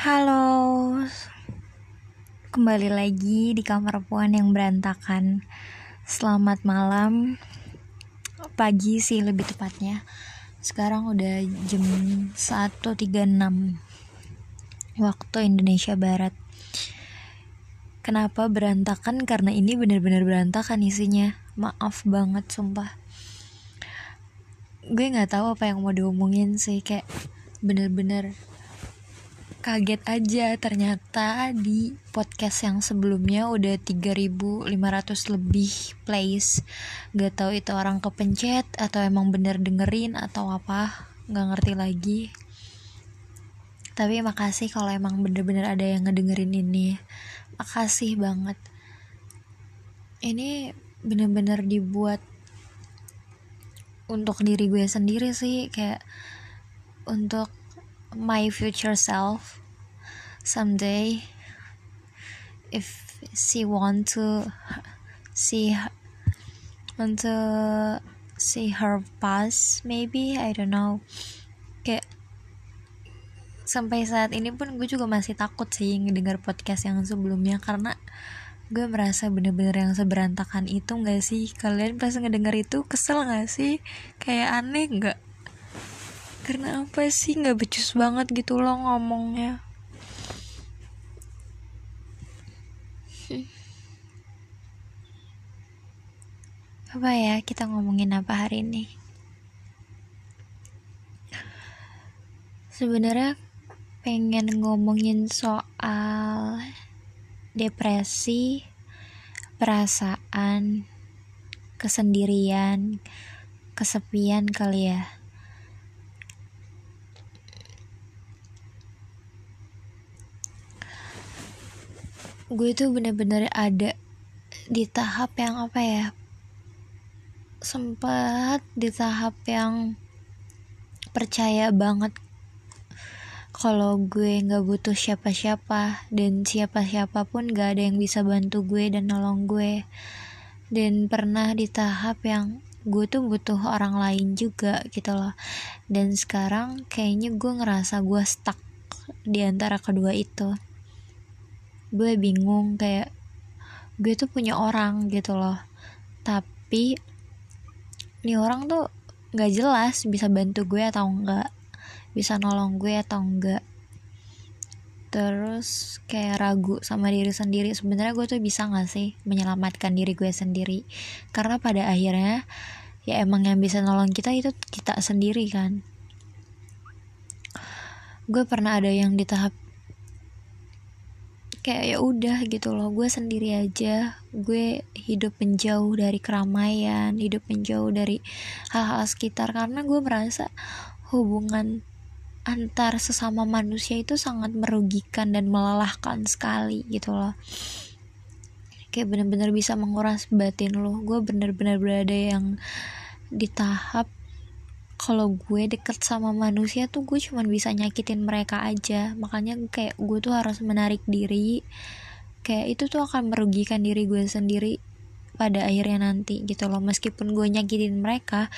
Halo, kembali lagi di kamar puan yang berantakan. Selamat malam, pagi sih lebih tepatnya. Sekarang udah jam 1.36 waktu Indonesia Barat. Kenapa berantakan? Karena ini bener-bener berantakan isinya. Maaf banget, sumpah. Gue nggak tahu apa yang mau diomongin sih, kayak bener-bener kaget aja ternyata di podcast yang sebelumnya udah 3500 lebih plays. Gak tahu itu orang kepencet atau emang bener dengerin atau apa gak ngerti lagi. Tapi makasih kalau emang bener-bener ada yang ngedengerin ini. Makasih banget. Ini bener-bener dibuat untuk diri gue sendiri sih kayak untuk my future self someday if she want to see want to see her past maybe I don't know. Kayak sampai saat ini pun gue juga masih takut sih ngedengar podcast yang sebelumnya karena gue merasa bener-bener yang seberantakan itu gak sih? Kalian pas ngedenger itu kesel gak sih? Kayak aneh gak karena apa sih? Nggak becus banget gitu loh ngomongnya. Apa ya kita ngomongin apa hari ini? Sebenarnya pengen ngomongin soal depresi perasaan kesendirian kesepian kali ya gue tuh bener-bener ada di tahap yang apa ya? Sempat di tahap yang percaya banget kalau gue nggak butuh siapa-siapa dan siapa-siapa pun gak ada yang bisa bantu gue dan nolong gue. Dan pernah di tahap yang gue tuh butuh orang lain juga gitu loh. Dan sekarang kayaknya gue ngerasa gue stuck di antara kedua itu gue bingung kayak gue tuh punya orang gitu loh. Tapi ini orang tuh nggak jelas bisa bantu gue atau enggak bisa nolong gue atau enggak. Terus kayak ragu sama diri sendiri. Sebenarnya gue tuh bisa nggak sih menyelamatkan diri gue sendiri? Karena pada akhirnya ya emang yang bisa nolong kita itu kita sendiri kan. Gue pernah ada yang di tahap kayak ya udah gitu loh. Gue sendiri aja. Gue hidup menjauh dari keramaian hidup menjauh dari hal-hal sekitar. Karena gue merasa hubungan antar sesama manusia itu sangat merugikan dan melelahkan sekali gitu loh. Kayak bener-bener bisa menguras batin lo. Gue bener-bener berada yang di tahap kalau gue deket sama manusia tuh gue cuman bisa nyakitin mereka aja. Makanya kayak gue tuh harus menarik diri. Kayak itu tuh akan merugikan diri gue sendiri pada akhirnya nanti gitu loh. Meskipun gue nyakitin mereka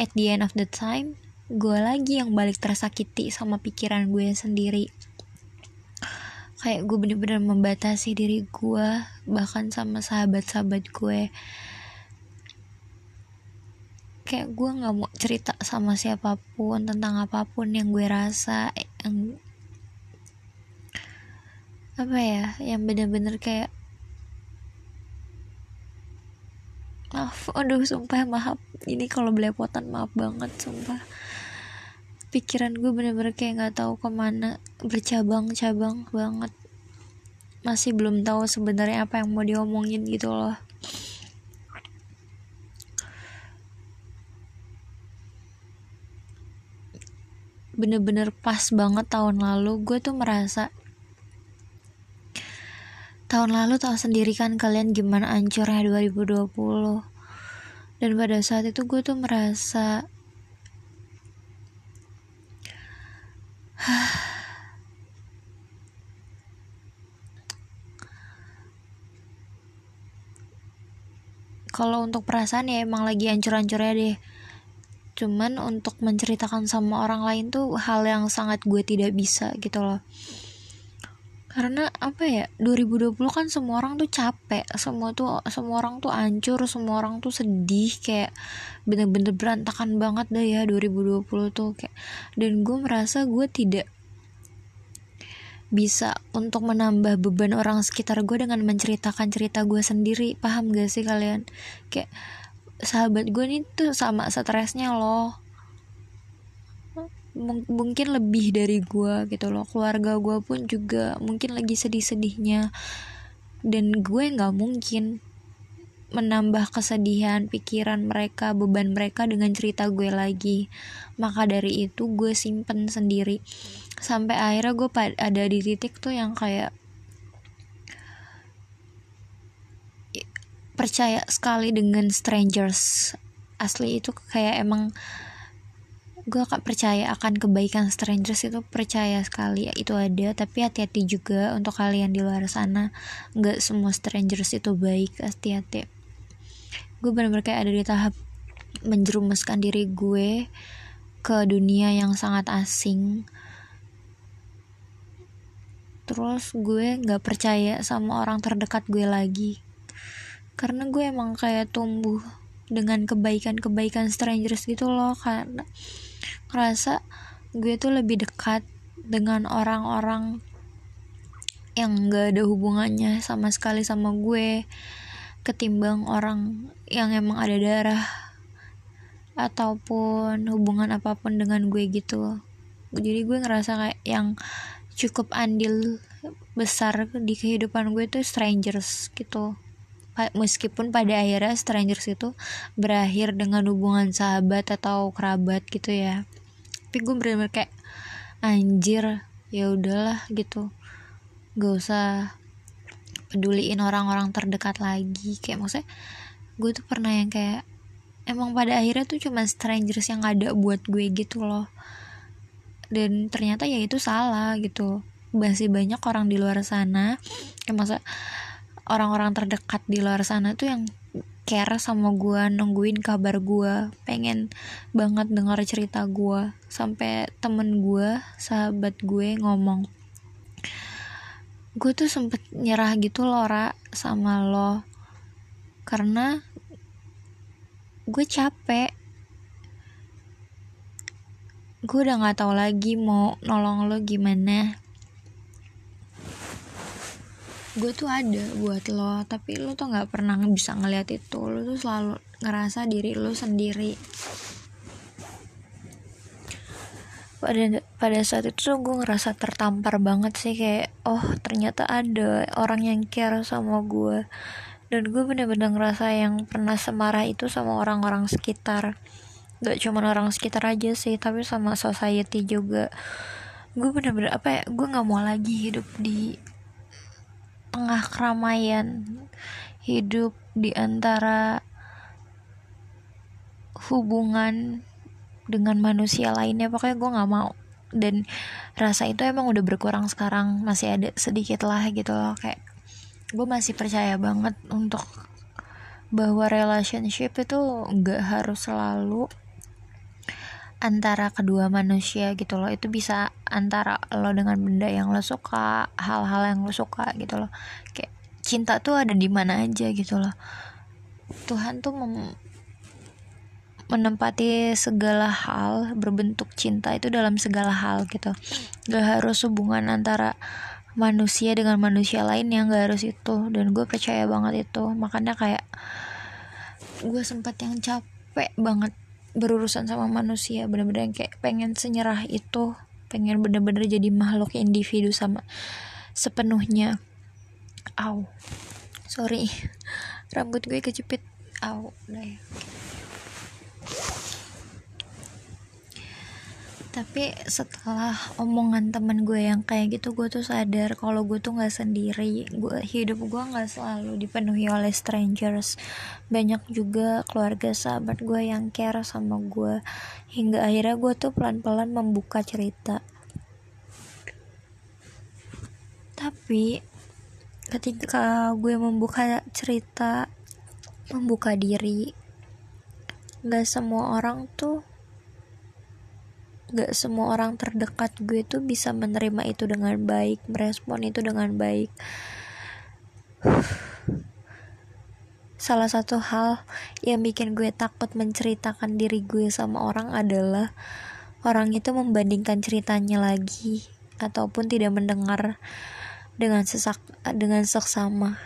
at the end of the time gue lagi yang balik tersakiti sama pikiran gue sendiri. Kayak gue bener-bener membatasi diri gue bahkan sama sahabat-sahabat gue kayak gue nggak mau cerita sama siapa pun tentang apa pun yang gue rasa yang apa ya yang bener-bener kayak maaf aduh sumpah maaf. Ini kalau belepotan maaf banget sumpah. Pikiran gue bener-bener kayak nggak tahu ke mana bercabang-cabang banget. Masih belum tahu sebenarnya apa yang mau diomongin gitu loh bener-bener pas banget tahun lalu. Gue tuh merasa tahun lalu tahu sendiri kan kalian gimana ancurnya 2020 dan pada saat itu gue tuh merasa kalau untuk perasaan ya emang lagi ancur-ancurnya deh cuman untuk menceritakan sama orang lain tuh hal yang sangat gue tidak bisa gitu loh. Karena apa ya 2020 kan semua orang tuh capek semua tuh semua orang tuh hancur semua orang tuh sedih kayak bener-bener berantakan banget dah ya 2020 tuh kayak dan gue merasa gue tidak bisa untuk menambah beban orang sekitar gue dengan menceritakan cerita gue sendiri. Paham gak sih kalian? Kayak sahabat gue nih tuh sama stresnya loh. Mungkin lebih dari gue gitu loh. Keluarga gue pun juga mungkin lagi sedih-sedihnya. Dan gue nggak mungkin menambah kesedihan pikiran mereka beban mereka dengan cerita gue lagi. Maka dari itu gue simpen sendiri. Sampai akhirnya gue ada di titik tuh yang kayak percaya sekali dengan strangers asli itu kayak emang gue akan percaya akan kebaikan strangers itu percaya sekali ya, itu ada. Tapi hati-hati juga untuk kalian di luar sana. Nggak semua strangers itu baik hati-hati. Gue benar-benar kayak ada di tahap menjerumuskan diri gue ke dunia yang sangat asing. Terus gue nggak percaya sama orang terdekat gue lagi karena gue emang kayak tumbuh dengan kebaikan-kebaikan strangers gitu loh karena ngerasa gue tuh lebih dekat dengan orang-orang yang gak ada hubungannya sama sekali sama gue ketimbang orang yang emang ada darah ataupun hubungan apa pun dengan gue gitu. Jadi gue ngerasa kayak yang cukup andil besar di kehidupan gue tuh strangers gitu meskipun pada akhirnya strangers itu berakhir dengan hubungan sahabat atau kerabat gitu ya. Tapi gue bener-bener kayak anjir ya udahlah gitu. Gak usah peduliin orang-orang terdekat lagi. Kayak maksudnya gue tuh pernah yang kayak emang pada akhirnya tuh cuma strangers yang ada buat gue gitu loh. Dan ternyata ya itu salah gitu. Masih banyak orang di luar sana. Yang masa orang-orang terdekat di luar sana tuh yang care sama gue nungguin kabar gue pengen banget dengar cerita gue sampai temen gue sahabat gue ngomong gue tuh sempet nyerah gitu loh Ra sama lo. Karena gue capek. Gue udah nggak tahu lagi mau nolong lo gimana gue tuh ada buat lo tapi lo tuh nggak pernah bisa ngeliat itu. Lo tuh selalu ngerasa diri lo sendiri. Pada pada saat itu tuh gue ngerasa tertampar banget sih kayak oh ternyata ada orang yang care sama gue dan gue bener-bener ngerasa yang pernah semarah itu sama orang-orang sekitar. Gak cuma orang sekitar aja sih tapi sama society juga. Gue bener-bener apa ya gue nggak mau lagi hidup di tengah keramaian hidup di antara hubungan dengan manusia lainnya. Pokoknya gue nggak mau. Dan rasa itu emang udah berkurang sekarang. Masih ada sedikit lah gitu loh. Kayak gue masih percaya banget untuk bahwa relationship itu nggak harus selalu antara kedua manusia gitu loh. Itu bisa antara lo dengan benda yang lo suka hal-hal yang lo suka gitu loh. Kayak cinta tuh ada di mana aja gitu loh. Tuhan tuh mem menempati segala hal berbentuk cinta itu dalam segala hal gitu. Gak harus hubungan antara manusia dengan manusia lain yang gak harus itu. Dan gue percaya banget itu. Makanya kayak gue sempat yang capek banget berurusan sama manusia bener-bener kayak pengen senyerah itu pengen bener-bener jadi makhluk individu sama sepenuhnya. Aw sorry. Rambut gue kejepit. Aw udah ya tapi setelah omongan temen gue yang kayak gitu gue tuh sadar kalau gue tuh nggak sendiri. Gue hidup gue nggak selalu dipenuhi oleh strangers. Banyak juga keluarga sahabat gue yang care sama gue. Hingga akhirnya gue tuh pelan-pelan membuka cerita. Tapi ketika gue membuka cerita membuka diri gak semua orang tuh gak semua orang terdekat gue tuh bisa menerima itu dengan baik merespon itu dengan baik. Salah satu hal yang bikin gue takut menceritakan diri gue sama orang adalah orang itu membandingkan ceritanya lagi ataupun tidak mendengar dengan sesak dengan seksama.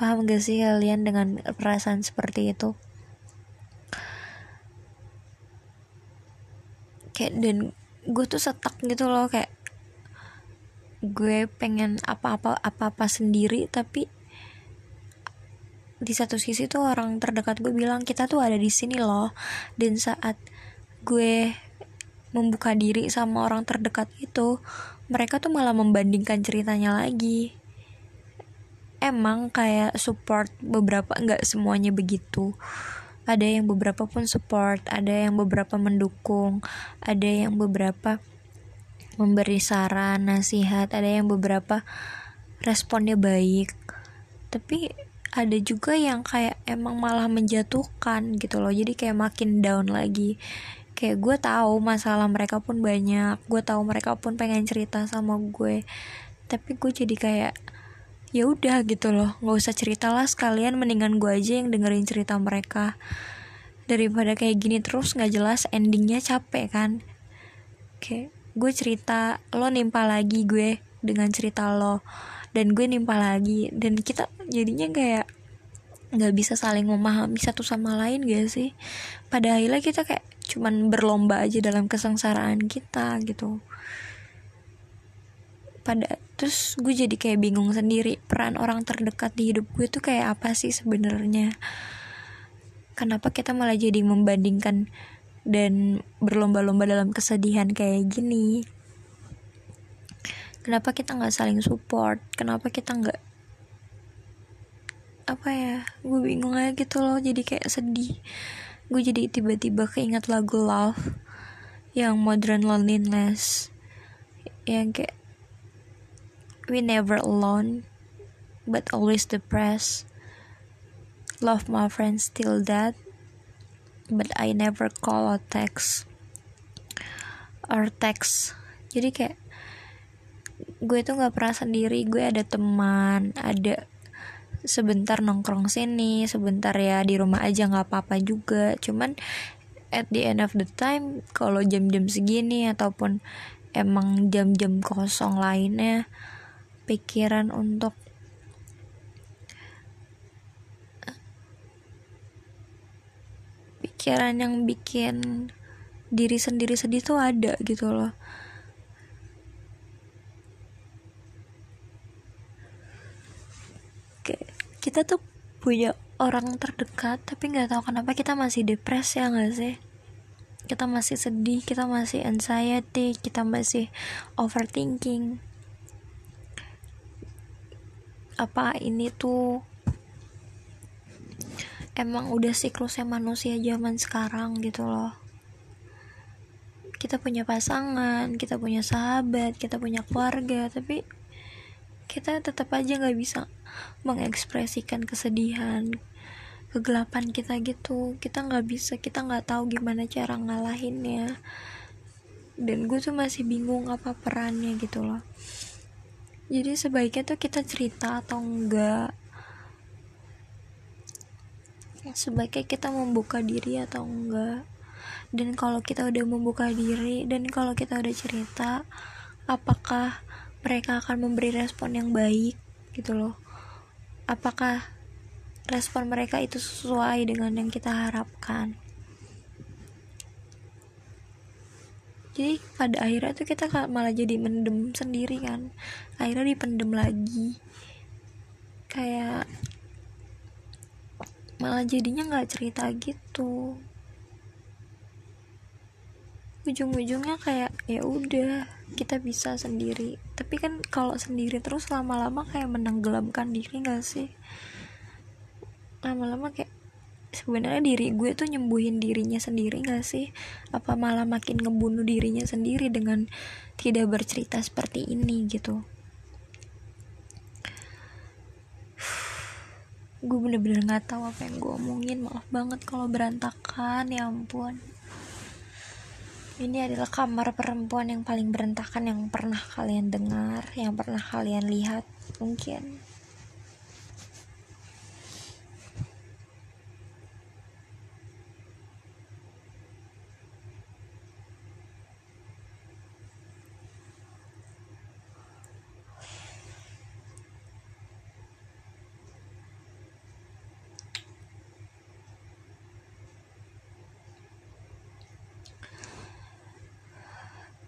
Paham gak sih kalian dengan perasaan seperti itu kayak dan gue tuh setak gitu loh kayak gue pengen apa-apa apa-apa sendiri tapi di satu sisi tuh orang terdekat gue bilang kita tuh ada di sini loh. Dan saat gue membuka diri sama orang terdekat itu mereka tuh malah membandingkan ceritanya lagi. Emang kayak support beberapa nggak semuanya begitu ada yang beberapa pun support ada yang beberapa mendukung ada yang beberapa memberi saran nasihat ada yang beberapa responnya baik. Tapi ada juga yang kayak emang malah menjatuhkan gitu loh jadi kayak makin down lagi. Kayak gue tahu masalah mereka pun banyak gue tahu mereka pun pengen cerita sama gue. Tapi gue jadi kayak ya udah gitu loh nggak usah cerita lah sekalian mendingan gue aja yang dengerin cerita mereka. Daripada kayak gini terus nggak jelas endingnya capek kan. Kayak gue cerita lo nimpa lagi gue dengan cerita lo. Dan gue nimpa lagi dan kita jadinya kayak nggak bisa saling memahami satu sama lain gak sih? Pada kita kayak cuman berlomba aja dalam kesengsaraan kita gitu pada terus gue jadi kayak bingung sendiri peran orang terdekat di hidup gue tuh kayak apa sih sebenarnya? Kenapa kita malah jadi membandingkan dan berlomba-lomba dalam kesedihan kayak gini? Kenapa kita nggak saling support? Kenapa kita nggak apa ya gue bingung aja gitu loh jadi kayak sedih. Gue jadi tiba-tiba keinget lagu love yang modern loneliness yang kayak we never alone but always depressed. Love my friends still dead but I never call or text or text. Jadi kayak gue tuh nggak pernah sendiri gue ada teman ada sebentar nongkrong sini sebentar ya di rumah aja nggak apa-apa juga. Cuman at the end of the time kalau jam-jam segini ataupun emang jam-jam kosong lainnya pikiran untuk pikiran yang bikin diri sendiri sedih tuh ada gitu loh. Kita tuh punya orang terdekat tapi nggak tahu kenapa kita masih depres ya nggak sih? Kita masih sedih kita masih anxiety kita masih overthinking apa ini tuh emang udah siklusnya manusia zaman sekarang gitu loh. Kita punya pasangan kita punya sahabat kita punya keluarga tapi kita tetap aja nggak bisa mengekspresikan kesedihan kegelapan kita gitu. Kita nggak bisa kita nggak tahu gimana cara ngalahinnya. Dan gue tuh masih bingung apa perannya gitu loh jadi sebaiknya tuh kita cerita atau enggak? Sebaiknya kita membuka diri atau enggak? Dan kalau kita udah membuka diri dan kalau kita udah cerita apakah mereka akan memberi respon yang baik gitu loh? Apakah respon mereka itu sesuai dengan yang kita harapkan jadi pada akhirnya tuh kita malah jadi mendem sendiri kan. Akhirnya dipendem lagi. Kayak malah jadinya nggak cerita gitu. Ujung-ujungnya kayak ya udah kita bisa sendiri. Tapi kan kalau sendiri terus lama-lama kayak menenggelamkan diri gak sih? Lama-lama kayak sebenarnya diri gue tuh nyembuhin dirinya sendiri gak sih? Apa malah makin ngebunuh dirinya sendiri dengan tidak bercerita seperti ini gitu? Gue bener-bener nggak tahu apa yang gue omongin. Maaf banget kalau berantakan ya ampun. Ini adalah kamar perempuan yang paling berantakan yang pernah kalian dengar, yang pernah kalian lihat, mungkin.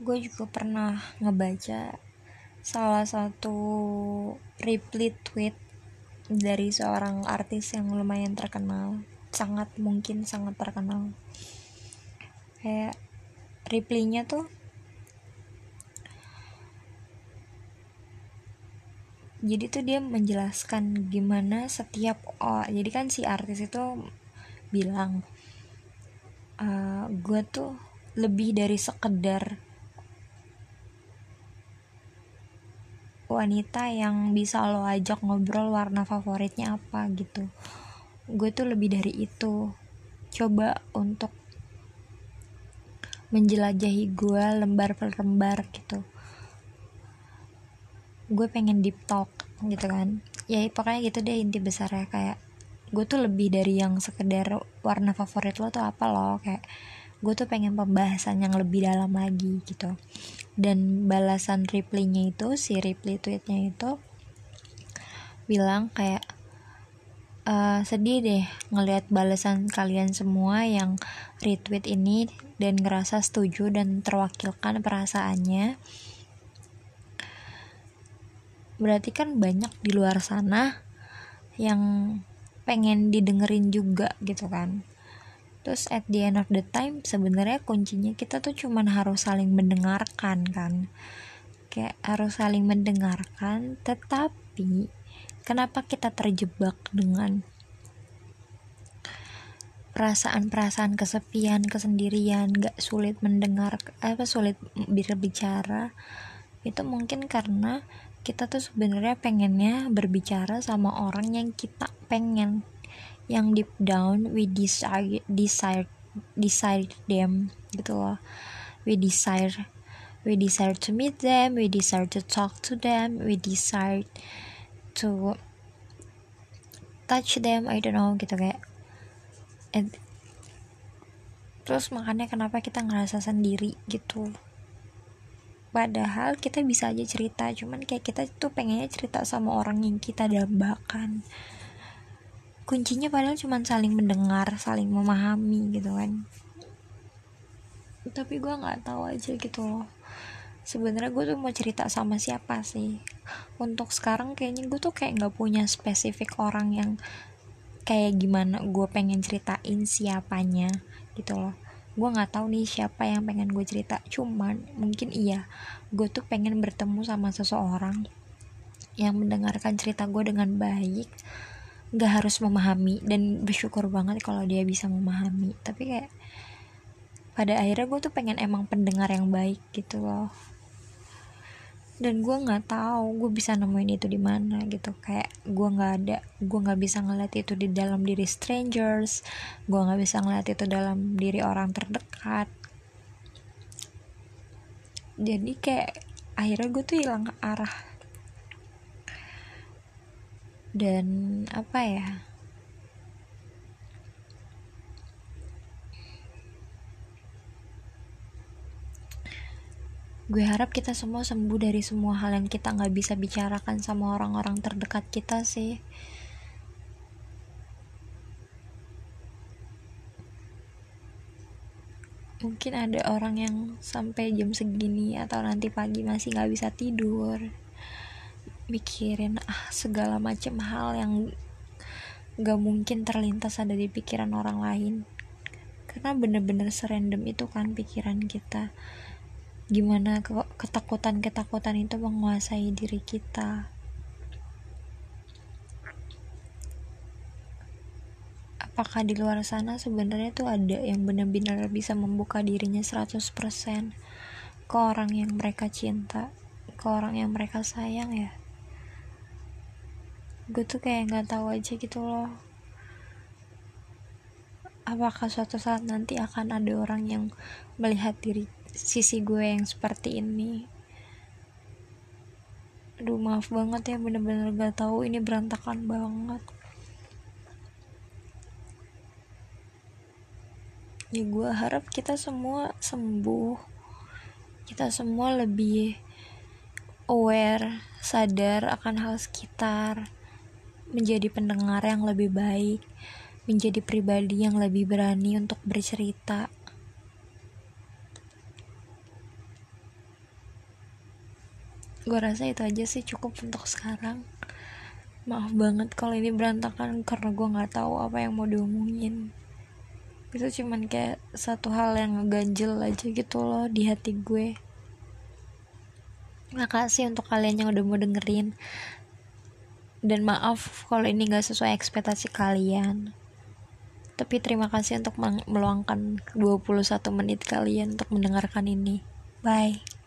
Gue juga pernah ngebaca salah satu reply tweet dari seorang artis yang lumayan terkenal sangat mungkin sangat terkenal. Kayak reply-nya tuh jadi tuh dia menjelaskan gimana setiap oh jadi kan si artis itu bilang uh, gue tuh lebih dari sekedar wanita yang bisa lo ajak ngobrol warna favoritnya apa gitu. Gue tuh lebih dari itu. Coba untuk menjelajahi gue lembar per lembar gitu. Gue pengen deep talk gitu kan. Ya pokoknya gitu deh inti besarnya. Kayak gue tuh lebih dari yang sekedar warna favorit lo tuh apa lo kayak gue tuh pengen pembahasan yang lebih dalam lagi gitu. Dan balasan reply-nya itu si reply tweetnya itu bilang kayak uh, sedih deh ngelihat balasan kalian semua yang retweet ini dan ngerasa setuju dan terwakilkan perasaannya. Berarti kan banyak di luar sana yang pengen didengerin juga gitu kan terus at the end of the time sebenarnya kuncinya kita tuh cuman harus saling mendengarkan kan? Kayak harus saling mendengarkan tetapi kenapa kita terjebak dengan perasaan-perasaan kesepian kesendirian gak sulit mendengar apa sulit berbicara? Itu mungkin karena kita tuh sebenarnya pengennya berbicara sama orang yang kita pengen yang deep down we desire desire desire them gitu loh. We desire we desire to meet them we desire to talk to them we desire to touch them I don't know gitu kayak. And, terus makanya kenapa kita ngerasa sendiri gitu. Padahal kita bisa aja cerita cuman kayak kita tuh pengennya cerita sama orang yang kita dambakan kuncinya padahal cuma saling mendengar saling memahami gitu kan. Tapi gue nggak tahu aja gitu loh. Sebenarnya gue tuh mau cerita sama siapa sih? Untuk sekarang kayaknya gue tuh kayak nggak punya spesifik orang yang kayak gimana gue pengen ceritain siapanya gitu loh. Gue nggak tahu nih siapa yang pengen gue cerita. Cuman mungkin iya gue tuh pengen bertemu sama seseorang yang mendengarkan cerita gue dengan baik nggak harus memahami dan bersyukur banget kalau dia bisa memahami. Tapi kayak pada akhirnya gue tuh pengen emang pendengar yang baik gitu loh. Dan gue nggak tahu gue bisa nemuin itu di mana gitu. Kayak gue nggak ada gue nggak bisa ngeliat itu di dalam diri strangers gue nggak bisa ngeliat itu dalam diri orang terdekat. Jadi kayak akhirnya gue tuh hilang arah dan apa ya? Gue harap kita semua sembuh dari semua hal yang kita nggak bisa bicarakan sama orang-orang terdekat kita sih. Mungkin ada orang yang sampai jam segini atau nanti pagi masih nggak bisa tidur mikirin ah segala macam hal yang gak mungkin terlintas ada di pikiran orang lain. Karena bener-bener serandom itu kan pikiran kita. Gimana ketakutan-ketakutan itu menguasai diri kita. Apakah di luar sana sebenarnya tuh ada yang benar-benar bisa membuka dirinya 100% ke orang yang mereka cinta ke orang yang mereka sayang ya gue tuh kayak nggak tahu aja gitu loh. Apakah suatu saat nanti akan ada orang yang melihat diri sisi gue yang seperti ini? Aduh maaf banget ya bener-bener gak tahu. Ini berantakan banget. Ya gue harap kita semua sembuh. Kita semua lebih aware sadar akan hal sekitar menjadi pendengar yang lebih baik menjadi pribadi yang lebih berani untuk bercerita. Gue rasa itu aja sih cukup untuk sekarang. Maaf banget kalau ini berantakan karena gue nggak tahu apa yang mau diomongin. Itu cuman kayak satu hal yang ngeganjel aja gitu loh di hati gue. Makasih untuk kalian yang udah mau dengerin dan maaf kalau ini gak sesuai ekspektasi kalian. Tapi terima kasih untuk meluangkan 21 menit kalian untuk mendengarkan ini. Bye